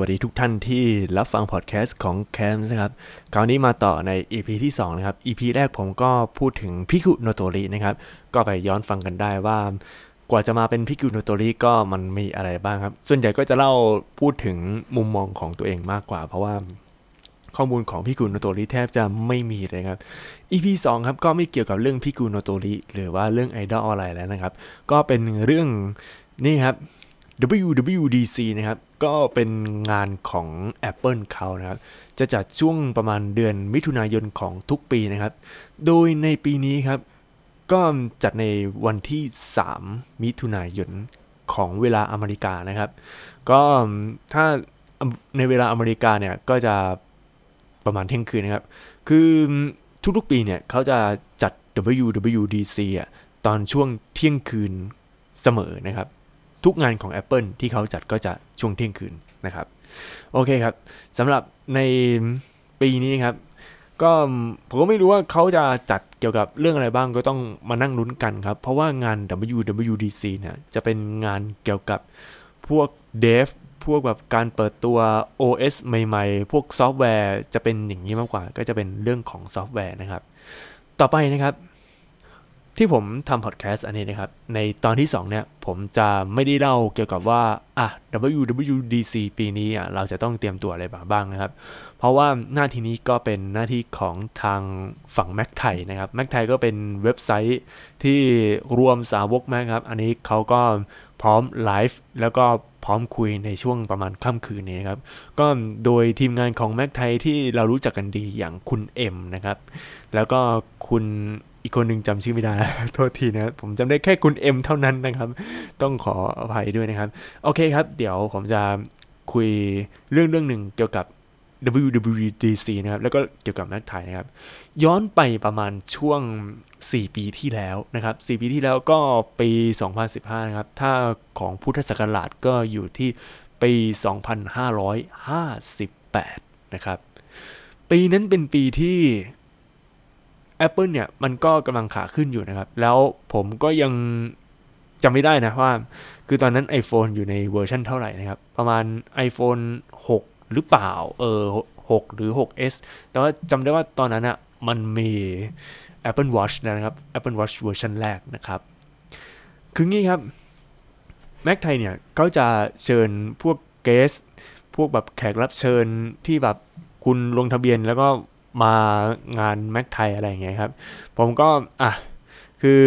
วัสดีทุกท่านที่รับฟังพอดแคสต์ของแคมนะครับ คราวนี้มาต่อใน EP ที่ 2 นะครับ EP แรกผมก็พูดถึงพิกุโนโตรินะครับ ก็ไปย้อนฟังกันได้ว่ากว่าจะมาเป็นพิกุโนโตริก็มันมีอะไรบ้างครับ ส่วนใหญ่ก็จะเล่าพูดถึงมุมมองของตัวเองมากกว่า เพราะว่าข้อมูลของพิกุโนโตริแทบจะไม่มีเลยครับ EP 2 ครับก็ไม่เกี่ยวกับเรื่องพิกุโนโตริหรือว่าเรื่องไอดอลอะไรแล้วนะครับ ก็เป็นเรื่องนี่ครับ WWDC นะครับ ก็เป็นงานของ Apple เขานะครับ จะจัดช่วงประมาณเดือนมิถุนายนของทุกปีนะครับ โดยในปีนี้ครับ ก็จัดในวันที่ 3 มิถุนายนของเวลาอเมริกานะครับ ก็ถ้าในเวลาอเมริกาเนี่ยก็จะประมาณเที่ยงคืนนะครับ คือทุกๆปีเนี่ยเขาจะจัด WWDC อะตอนช่วงเที่ยงคืนเสมอนะครับ ทุกงานของ Apple ที่เขาจัดก็จะช่วงเที่ยงคืนนะครับ โอเคครับสำหรับในปีนี้ครับก็ผมก็ไม่รู้ว่าเขาจะจัดเกี่ยวกับเรื่องอะไรบ้างก็ต้องมานั่งลุ้นกันครับ เพราะว่างาน WWDC เนี่ยจะเป็นงานเกี่ยวกับพวก Dev พวกแบบการเปิดตัว OS ใหม่ๆ พวกซอฟต์แวร์จะเป็นอย่างนี้มากกว่า ก็จะเป็นเรื่องของซอฟต์แวร์นะครับ ต่อไปนะครับ ที่ผมทำพอดแคสต์อันนี้นะครับ ในตอนที่ 2 เนี่ย ผมจะไม่ได้เล่าเกี่ยวกับว่า อะ WWDC ปีนี้อะเราจะต้องเตรียมตัวอะไรบ้างนะครับ เพราะว่าหน้าที่นี้ก็เป็นหน้าที่ของทางฝั่ง Mac ไทยนะครับ Mac ไทยก็เป็นเว็บไซต์ที่รวมสาวก Mac ครับ อันนี้เขาก็พร้อมไลฟ์แล้วก็พร้อมคุยในช่วงประมาณค่ำคืนนี้ครับ ก็โดยทีมงานของ Mac ไทยที่เรารู้จักกันดีอย่างคุณเอ็มนะครับ แล้วก็คุณ อีกคนหนึ่งจำชื่อไม่ได้ โทษทีนะผมจำได้แค่คุณเอ็มเท่านั้นนะครับ ต้องขออภัยด้วยนะครับ โอเคครับ เดี๋ยวผมจะคุยเรื่องเรื่องหนึ่งเกี่ยวกับ WWDC นะครับ แล้วก็เกี่ยวกับ Mac ไทยนะครับ ย้อนไปประมาณช่วง 4 ปีที่แล้วนะครับ 4 ปีที่แล้วก็ปี 2015 นะครับ ถ้าของพุทธศักราชก็อยู่ที่ปี 2558 นะครับ ปีนั้นเป็นปีที่ Apple เนี่ยมันก็กำลังขาขึ้นอยู่นะครับ แล้วผมก็ยังจำไม่ได้นะว่า คือตอนนั้น iPhone อยู่ในเวอร์ชันเท่าไหร่นะครับ ประมาณ iPhone 6 หรือเปล่า เออ 6 หรือ 6s แต่ว่าจำได้ว่าตอนนั้นอะมันมี Apple Watch นะครับ Apple Watch เวอร์ชันแรกนะครับ คืองี้ครับ Mac ไทยเนี่ยเขาจะเชิญพวกเกส พวกแบบแขกรับเชิญที่แบบคุณลงทะเบียนแล้วก็ มางาน Mac ไทยอะไรอย่างเงี้ยครับ ผมก็อะคือ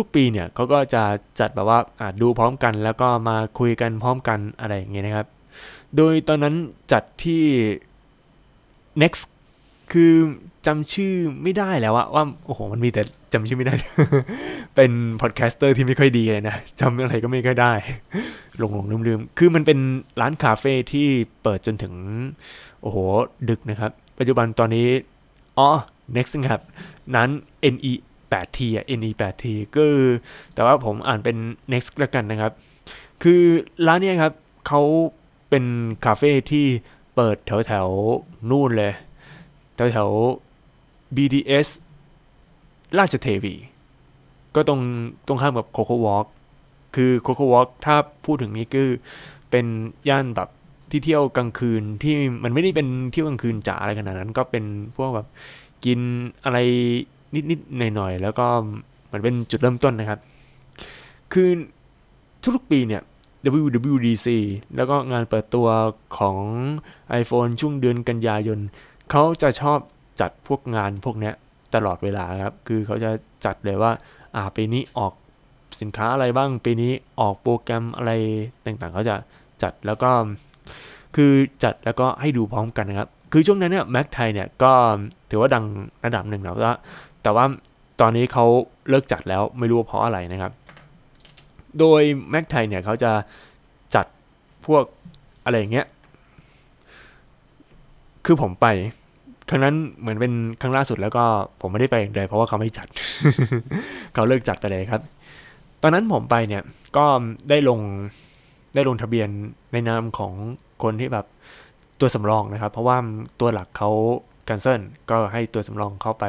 ทุกๆปีเนี่ยเขาก็จะจัดแบบว่าอะดูพร้อมกัน แล้วก็มาคุยกันพร้อมกันอะไรอย่างเงี้ยนะครับ โดยตอนนั้นจัดที่ next คือจำชื่อไม่ได้แล้วอะว่าโอ้โหมันมีแต่จำชื่อไม่ได้ เป็น podcaster ที่ไม่ค่อยดีเลยนะจำอะไรก็ไม่ค่อยได้หลงหลงลืมลืมคือมันเป็นร้านคาเฟ่ที่เปิดจนถึง โอ้โหดึกนะครับ ปัจจุบันตอนนี้อ๋อ next ครับ นั้น ne 8 t อะ ne 8 t ก็แต่ว่าผมอ่านเป็น next ล้วกันนะครับ คือร้านเนี้ยครับเขาเป็นคาเฟ่ที่เปิดแถวแถวนู่นเลย แถวแถว BTS ราชเทวี ก็ตรงตรงข้ามกับโคโค่วอล์กคือโคโค่วอล์กถ้าพูดถึงนี้คือเป็นย่านแบบ ที่เที่ยวกลางคืนที่มันไม่ได้เป็นเที่ยวกลางคืนจ๋าอะไรขนาดนั้น ก็เป็นพวกแบบกินอะไรนิดๆหน่อยๆแล้วก็มันเป็นจุดเริ่มต้นนะครับ คือทุกๆปีเนี่ย WWDC แล้วก็งานเปิดตัวของ iPhone ช่วงเดือนกันยายน เขาจะชอบจัดพวกงานพวกเนี้ยตลอดเวลาครับ คือเขาจะจัดเลยว่า อ่าปีนี้ออกสินค้าอะไรบ้าง ปีนี้ออกโปรแกรมอะไรต่างๆ เขาจะจัดแล้วก็ คือจัดแล้วก็ให้ดูพร้อมกันนะครับ คือช่วงนั้นเนี่ยแม็กไทยเนี่ยก็ถือว่าดังระดับหนึ่งแล้วแต่ว่าตอนนี้เขาเลิกจัดแล้วไม่รู้เพราะอะไรนะครับ โดยแม็กไทยเนี่ยเขาจะจัดพวกอะไรอย่างเงี้ย คือผมไป ครั้งนั้นเหมือนเป็นครั้งล่าสุดแล้วก็ผมไม่ได้ไปเลยเพราะว่าเขาไม่จัด เขาเลิกจัดไปเลยครับ ตอนนั้นผมไปเนี่ยก็ได้ลง ได้ลงทะเบียนในนามของคนที่แบบตัวสำรองนะครับ เพราะว่าตัวหลักเขา cancel ก็ให้ตัวสำรองเข้าไป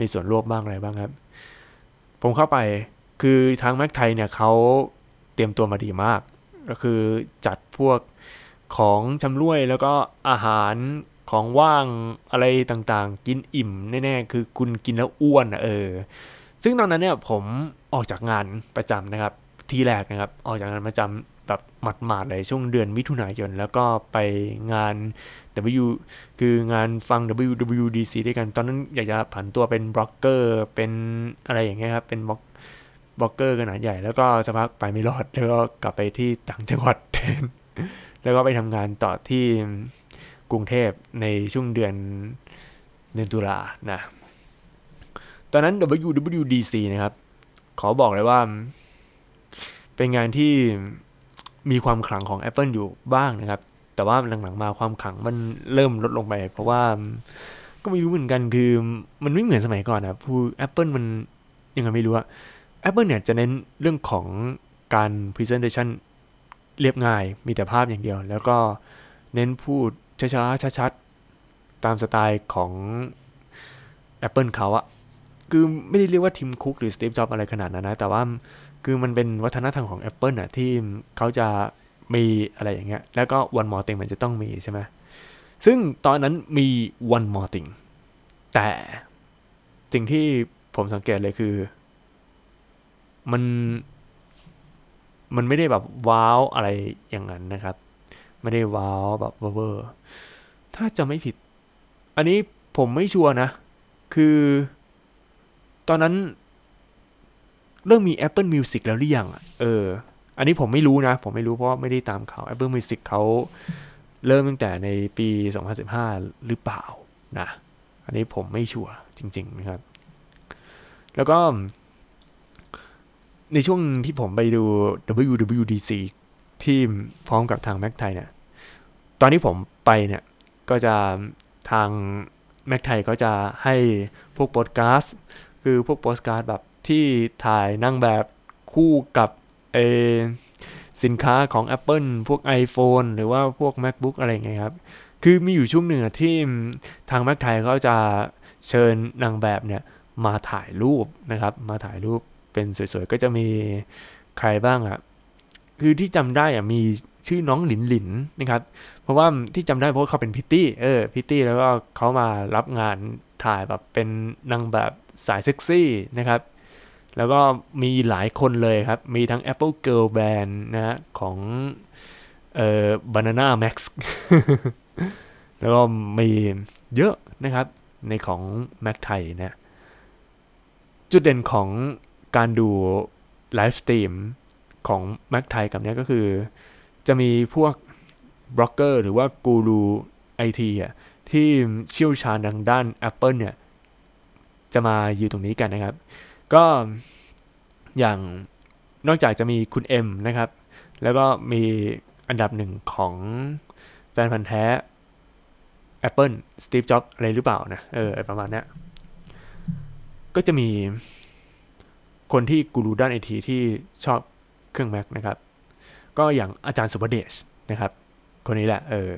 มีส่วนร่วมบ้างอะไรบ้างครับ ผมเข้าไปคือทางแม็กไทยเนี่ยเขาเตรียมตัวมาดีมาก ก็คือจัดพวกของชำร่วยแล้วก็อาหารของว่างอะไรต่างๆ กินอิ่มแน่ๆ คือคุณกินแล้วอ้วนอะเออ ซึ่งตอนนั้นเนี่ยผมออกจากงานประจำนะครับ ทีแรกนะครับ ออกจากงานประจำ แบบหมาดๆเลยช่วงเดือนมิถุนายน แล้วก็ไปงาน W คืองานฟัง WWDC ด้วยกันตอนนั้นอยากจะผันตัวเป็นบล็อกเกอร์เป็นอะไรอย่างเงี้ยครับเป็น blog blogger ขนาดใหญ่แล้วก็สักพักไปไม่รอดแล้วก็กลับไปที่ต่างจังหวัดแทนแล้วก็ไปทำงานต่อที่กรุงเทพในช่วงเดือนเดือนตุลานะ ตอนนั้น WWDC นะครับ ขอบอกเลยว่า เป็นงานที่ มีความขลังของ Apple อยู่บ้างนะครับ แต่ว่าหลังๆมาความขลังมันเริ่มลดลงไป เพราะว่าก็ไม่รู้เหมือนกันคือมันไม่เหมือนสมัยก่อนนะผู้ Apple มันยังไงไม่รู้อะ Apple เนี่ยจะเน้นเรื่องของการ Presentation เรียบง่ายมีแต่ภาพอย่างเดียว แล้วก็เน้นพูดช้าๆชัดๆตามสไตล์ของ Apple เขาอะคือไม่ได้เรียกว่าทีมคุกหรือสตีฟจ็อบอะไรขนาดนั้นนะ แต่ว่า คือมันเป็นวัฒนธรรมของ Apple อะที่เขาจะมีอะไรอย่างเงี้ย แล้วก็ one more thing มันจะต้องมีใช่ไหมซึ่งตอนนั้นมี one more thing แต่สิ่งที่ผมสังเกตเลยคือ มัน มันไม่ได้แบบว้าวอะไรอย่างนั้นนะครับ ไม่ได้ว้าวแบบเวอร์ถ้าจะไม่ผิด อันนี้ผมไม่ชัวร์นะ คือ ตอนนั้น เริ่มมี Apple Music แล้วหรือยังอะเออ อันนี้ผมไม่รู้นะ ผมไม่รู้เพราะไม่ได้ตามข่าว Apple Music เขาเริ่มตั้งแต่ในปี 2015 หรือเปล่านะ อันนี้ผมไม่ชัวร์จริง ๆ นะครับ แล้วก็ในช่วงที่ผมไปดู WWDC ที่พร้อมกับทาง Mac ไทยเนี่ย ตอนที่ผมไปเนี่ย ก็จะทาง Mac ไทยก็จะให้พวกโปสการ์ดคือพวกโปสการ์ดแบบ ที่ถ่ายนั่งแบบคู่กับเอสินค้าของ Apple พวก iPhone หรือว่าพวก MacBook อะไรเงี้ยครับ คือมีอยู่ช่วงหนึ่งที่ทาง Mac ไทยเขาจะเชิญนางแบบเนี่ยมาถ่ายรูปนะครับ มาถ่ายรูปเป็นสวยๆ ก็จะมีใครบ้างอะคือที่จำได้อะมีชื่อน้องหลินหลินนะครับ เพราะว่าที่จำได้เพราะว่าเขาเป็นพิตตี้เออพิตตี้แล้วก็เขามารับงานถ่ายแบบเป็นนางแบบสายเซ็กซี่นะครับ แล้วก็มีหลายคนเลยครับ มีทั้ง Apple Girl Band นะฮะของเอ่อ Banana Max แล้วก็มีเยอะนะครับในของ Mac ไทยนะจุดเด่นของการดูไลฟ์สตรีมของ Mac ไทยกับเนี้ยก็คือ จะมีพวกบล็อกเกอร์หรือว่ากูรูไอทีอะที่เชี่ยวชาญทางด้าน Apple เนี่ย จะมาอยู่ตรงนี้กันนะครับ ก็อย่างนอกจากจะมีคุณเอ็มนะครับ แล้วก็มีอันดับหนึ่งของแฟนพันธ์แท้ Apple Steve Jobs อะไรหรือเปล่านะ เออประมาณนี้ก็จะมีคนที่กูรูด้านไอทีที่ชอบเครื่อง Mac นะครับ ก็อย่างอาจารย์สุภเดชนะครับ คนนี้แหละ เออ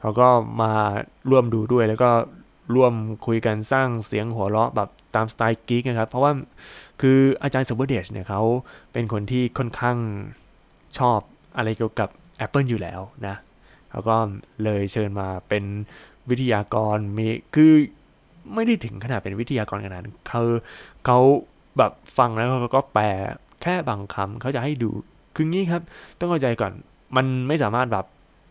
เขาก็มาร่วมดูด้วยแล้วก็ ร่วมคุยกันสร้างเสียงหัวเราะแบบตามสไตล์กิ๊กนะครับ เพราะว่าคืออาจารย์สุภเดชเนี่ยเขาเป็นคนที่ค่อนข้างชอบอะไรเกี่ยวกับ Apple อยู่แล้วนะเขาก็เลยเชิญมาเป็นวิทยากรมีคือไม่ได้ถึงขนาดเป็นวิทยากรขนาดนั้นเขาเขาแบบฟังแล้วเขาก็แปลแค่บางคำเขาจะให้ดูคืองี้ครับ ต้องเข้าใจก่อนมันไม่สามารถแบบ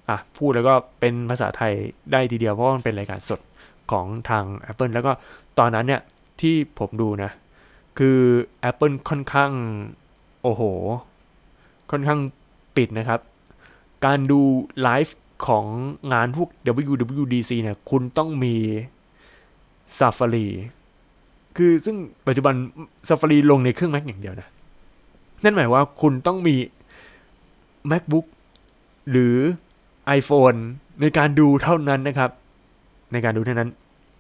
อะพูดแล้วก็เป็นภาษาไทยได้ทีเดียวเพราะมันเป็นรายการสด ของทาง Apple แล้วก็ตอนนั้นเนี่ยที่ผมดูนะ คือ Apple ค่อนข้าง โอ้โห ค่อนข้างปิดนะครับ การดูไลฟ์ของงานพวก WWDC เนี่ยคุณต้องมี Safari คือซึ่งปัจจุบัน Safari ลงในเครื่อง Mac อย่างเดียวนะ นั่นหมายว่าคุณต้องมี MacBook หรือ iPhone ในการดูเท่านั้นนะครับ ในการดูเท่านั้น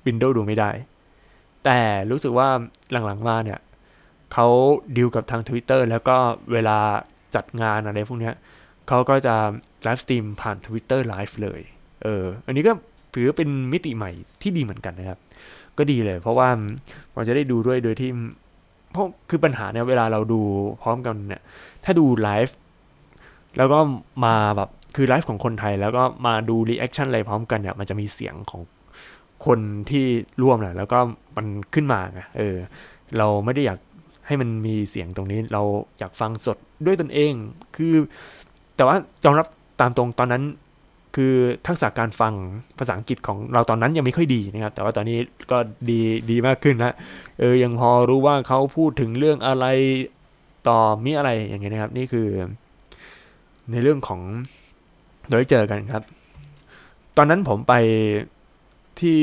Windows ดูไม่ได้ แต่รู้สึกว่าหลังๆมาเนี่ยเขาดีลกับทาง Twitter แล้วก็เวลาจัดงานอะไรพวกเนี้ยเขาก็จะ live stream ผ่าน Twitter Live เลย เออ อันนี้ก็ถือเป็นมิติใหม่ที่ดีเหมือนกันนะครับ ก็ดีเลย เพราะว่าเราจะได้ดูด้วยโดยที่เพราะคือปัญหาเนี่ยเวลาเราดูพร้อมกันเนี่ย ถ้าดูไลฟ์แล้วก็มาแบบคือไลฟ์ของคนไทยแล้วก็มาดู reaction อะไรพร้อมกันเนี่ยมันจะมีเสียงของ คนที่ร่วมแหละแล้วก็มันขึ้นมาไงเออ เราไม่ได้อยากให้มันมีเสียงตรงนี้ เราอยากฟังสดด้วยตนเอง คือ แต่ว่ายอมรับตามตรงตอนนั้น คือทักษะการฟังภาษาอังกฤษของเราตอนนั้นยังไม่ค่อยดีนะครับ แต่ว่าตอนนี้ก็ดีดีมากขึ้นนะเออยังพอรู้ว่าเขาพูดถึงเรื่องอะไรต่อมีอะไรอย่างเงี้ยนะครับ นี่คือในเรื่องของโดยเจอกันครับ ตอนนั้นผมไป ที่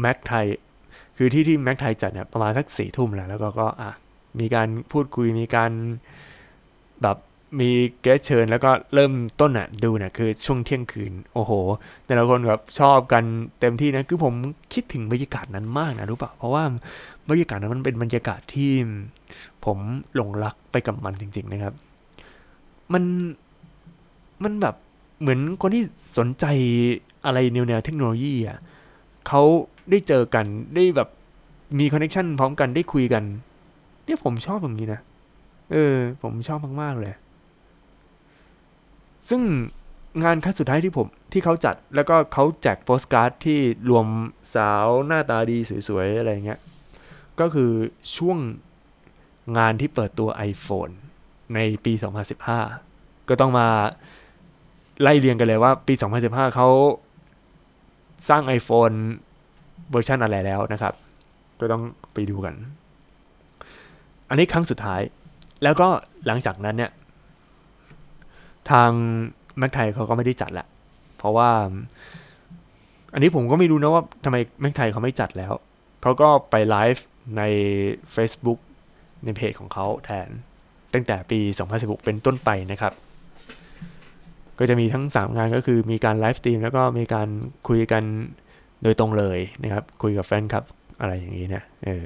แม็กไทยคือที่ที่แม็กไทยจัดเนี่ยประมาณสักสี่ทุ่มแล้วแล้วก็ก็อะมีการพูดคุยมีการแบบมีเกสเชิญแล้วก็เริ่มต้นอะดูเนี่ยคือช่วงเที่ยงคืน โอ้โห แต่ละคนแบบชอบกันเต็มที่นะ คือผมคิดถึงบรรยากาศนั้นมากนะรู้ปะเพราะว่าบรรยากาศนั้นมันเป็นบรรยากาศที่ผมหลงรักไปกับมันจริง ๆ นะครับ มันมันแบบเหมือนคนที่สนใจอะไรแนวแนวเทคโนโลยีอะ เขาได้เจอกันได้แบบมี connection พร้อมกันได้คุยกันเนี่ยผมชอบอย่างนี้นะ เออ ผมชอบมาก ๆ เลย ซึ่งงานครั้งสุดท้ายที่ผมที่เขาจัดแล้วก็เขาแจกโปสการ์ดที่รวมสาวหน้าตาดีสวย ๆ อะไรเงี้ย ก็คือช่วงงานที่เปิดตัว iPhone ในปี 2015 ก็ต้องมาไล่เรียงกันเลยว่าปี 2015 เขา สร้าง iPhone เวอร์ชันอะไรแล้วนะครับ ก็ต้องไปดูกัน อันนี้ครั้งสุดท้าย แล้วก็หลังจากนั้นเนี่ย ทางMacThai เขาก็ไม่ได้จัดละ เพราะว่า อันนี้ผมก็ไม่รู้นะว่าทำไม MacThai เขาไม่จัดแล้วเขาก็ไปไลฟ์ใน Facebook ในเพจของเขาแทนตั้งแต่ปี 2016 เป็นต้นไปนะครับ ก็จะมีทั้ง 3 งานก็คือมีการ live stream แล้วก็มีการคุยกันโดยตรงเลยนะครับ คุยกับแฟนคลับอะไรอย่างนี้เนี่ยเออ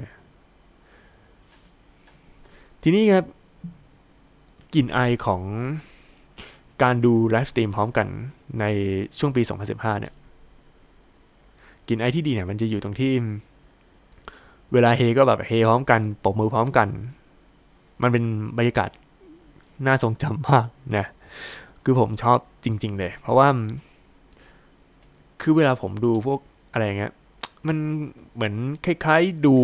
ทีนี้ครับกลิ่นไอของการดู live stream พร้อมกันในช่วงปี 2015 เนี่ยกลิ่นไอที่ดีเนี่ยมันจะอยู่ตรงที่ เวลาเฮก็แบบเฮพร้อมกันปบมือพร้อมกัน มันเป็นบรรยากาศน่าทรงจำมากนะ คือผมชอบจริง ๆ เลย เพราะว่า คือเวลาผมดูพวกอะไรเงี้ย มันเหมือนคล้ายๆดู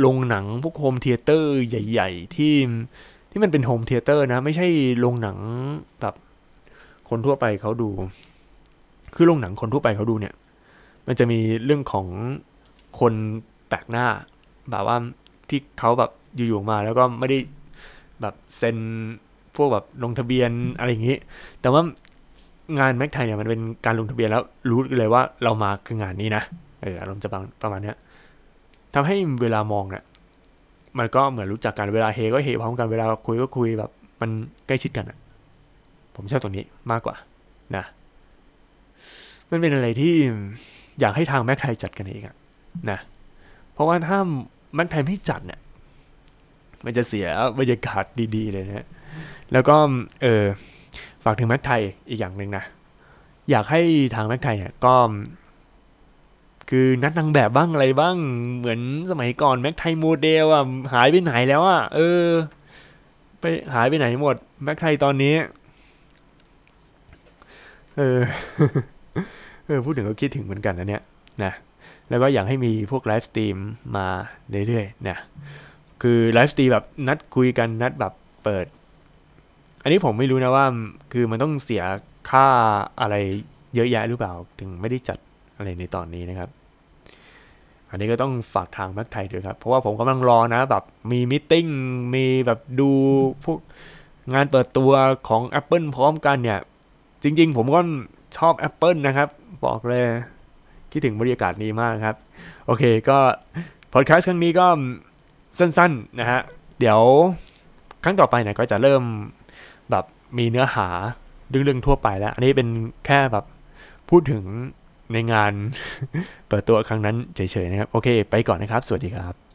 โรงหนังพวก home theater ใหญ่ ๆ ที่ที่มันเป็น home theater นะ ไม่ใช่โรงหนังแบบคนทั่วไปเขาดู คือโรงหนังคนทั่วไปเขาดูเนี่ย มันจะมีเรื่องของคนแปลกหน้า แบบว่าที่เขาแบบอยู่ๆมาแล้วก็ไม่ได้แบบเซ็น พวกแบบลงทะเบียนอะไรอย่างนี้ แต่ว่างาน MacThai เนี่ยมันเป็นการลงทะเบียนแล้วรู้เลยว่าเรามาคืองานนี้นะเอออารมณ์จะประมาณนี้ทำให้เวลามองเนี่ยมันก็เหมือนรู้จักกันเวลาเฮก็เฮพร้อมกันเวลาคุยก็คุยแบบ มันใกล้ชิดกันอะผมชอบตรงนี้มากกว่านะมันเป็นอะไรที่อยากให้ทางแม็กไทยจัดกันเองอะนะเพราะว่าถ้าแม็กไทยไม่จัดเนี่ยมันจะเสียบรรยากาศดี ๆ เลยนะ แล้วก็เออฝากถึง MacThai อีกอย่างหนึ่งนะอยากให้ทาง MacThai เนี่ยก็ คือนัดนางแบบบ้างอะไรบ้าง เหมือนสมัยก่อน MacThai model อะหายไปไหนแล้วอะเออ ไปหายไปไหนหมด MacThai ตอนนี้ เออเออพูดถึงก็คิดถึงเหมือนกันนะเนี่ยนะแล้วก็อยากให้มีพวก live stream มาเรื่อยๆนะคือ live stream แบบนัดคุยกันนัดแบบเปิด อันนี้ผมไม่รู้นะว่าคือมันต้องเสียค่าอะไรเยอะแยะหรือเปล่า ถึงไม่ได้จัดอะไรในตอนนี้นะครับ อันนี้ก็ต้องฝากทาง MacThai ด้วยครับ เพราะว่าผมกำลังรอนะแบบมี meeting มีแบบดูพวกงานเปิดตัวของ Apple พร้อมกันเนี่ย จริง ๆ ผมก็ชอบ Apple นะครับ บอกเลย คิดถึงบรรยากาศนี้มากครับ โอเคก็พอดแคสต์ครั้งนี้ก็สั้น ๆ นะฮะ เดี๋ยวครั้งต่อไปเนี่ยก็จะเริ่ม แบบมีเนื้อหาเรื่องๆทั่วไปแล้ว อันนี้เป็นแค่แบบพูดถึงในงานเปิดตัวครั้งนั้นเฉยๆนะครับ โอเค ไปก่อนนะครับ สวัสดีครับ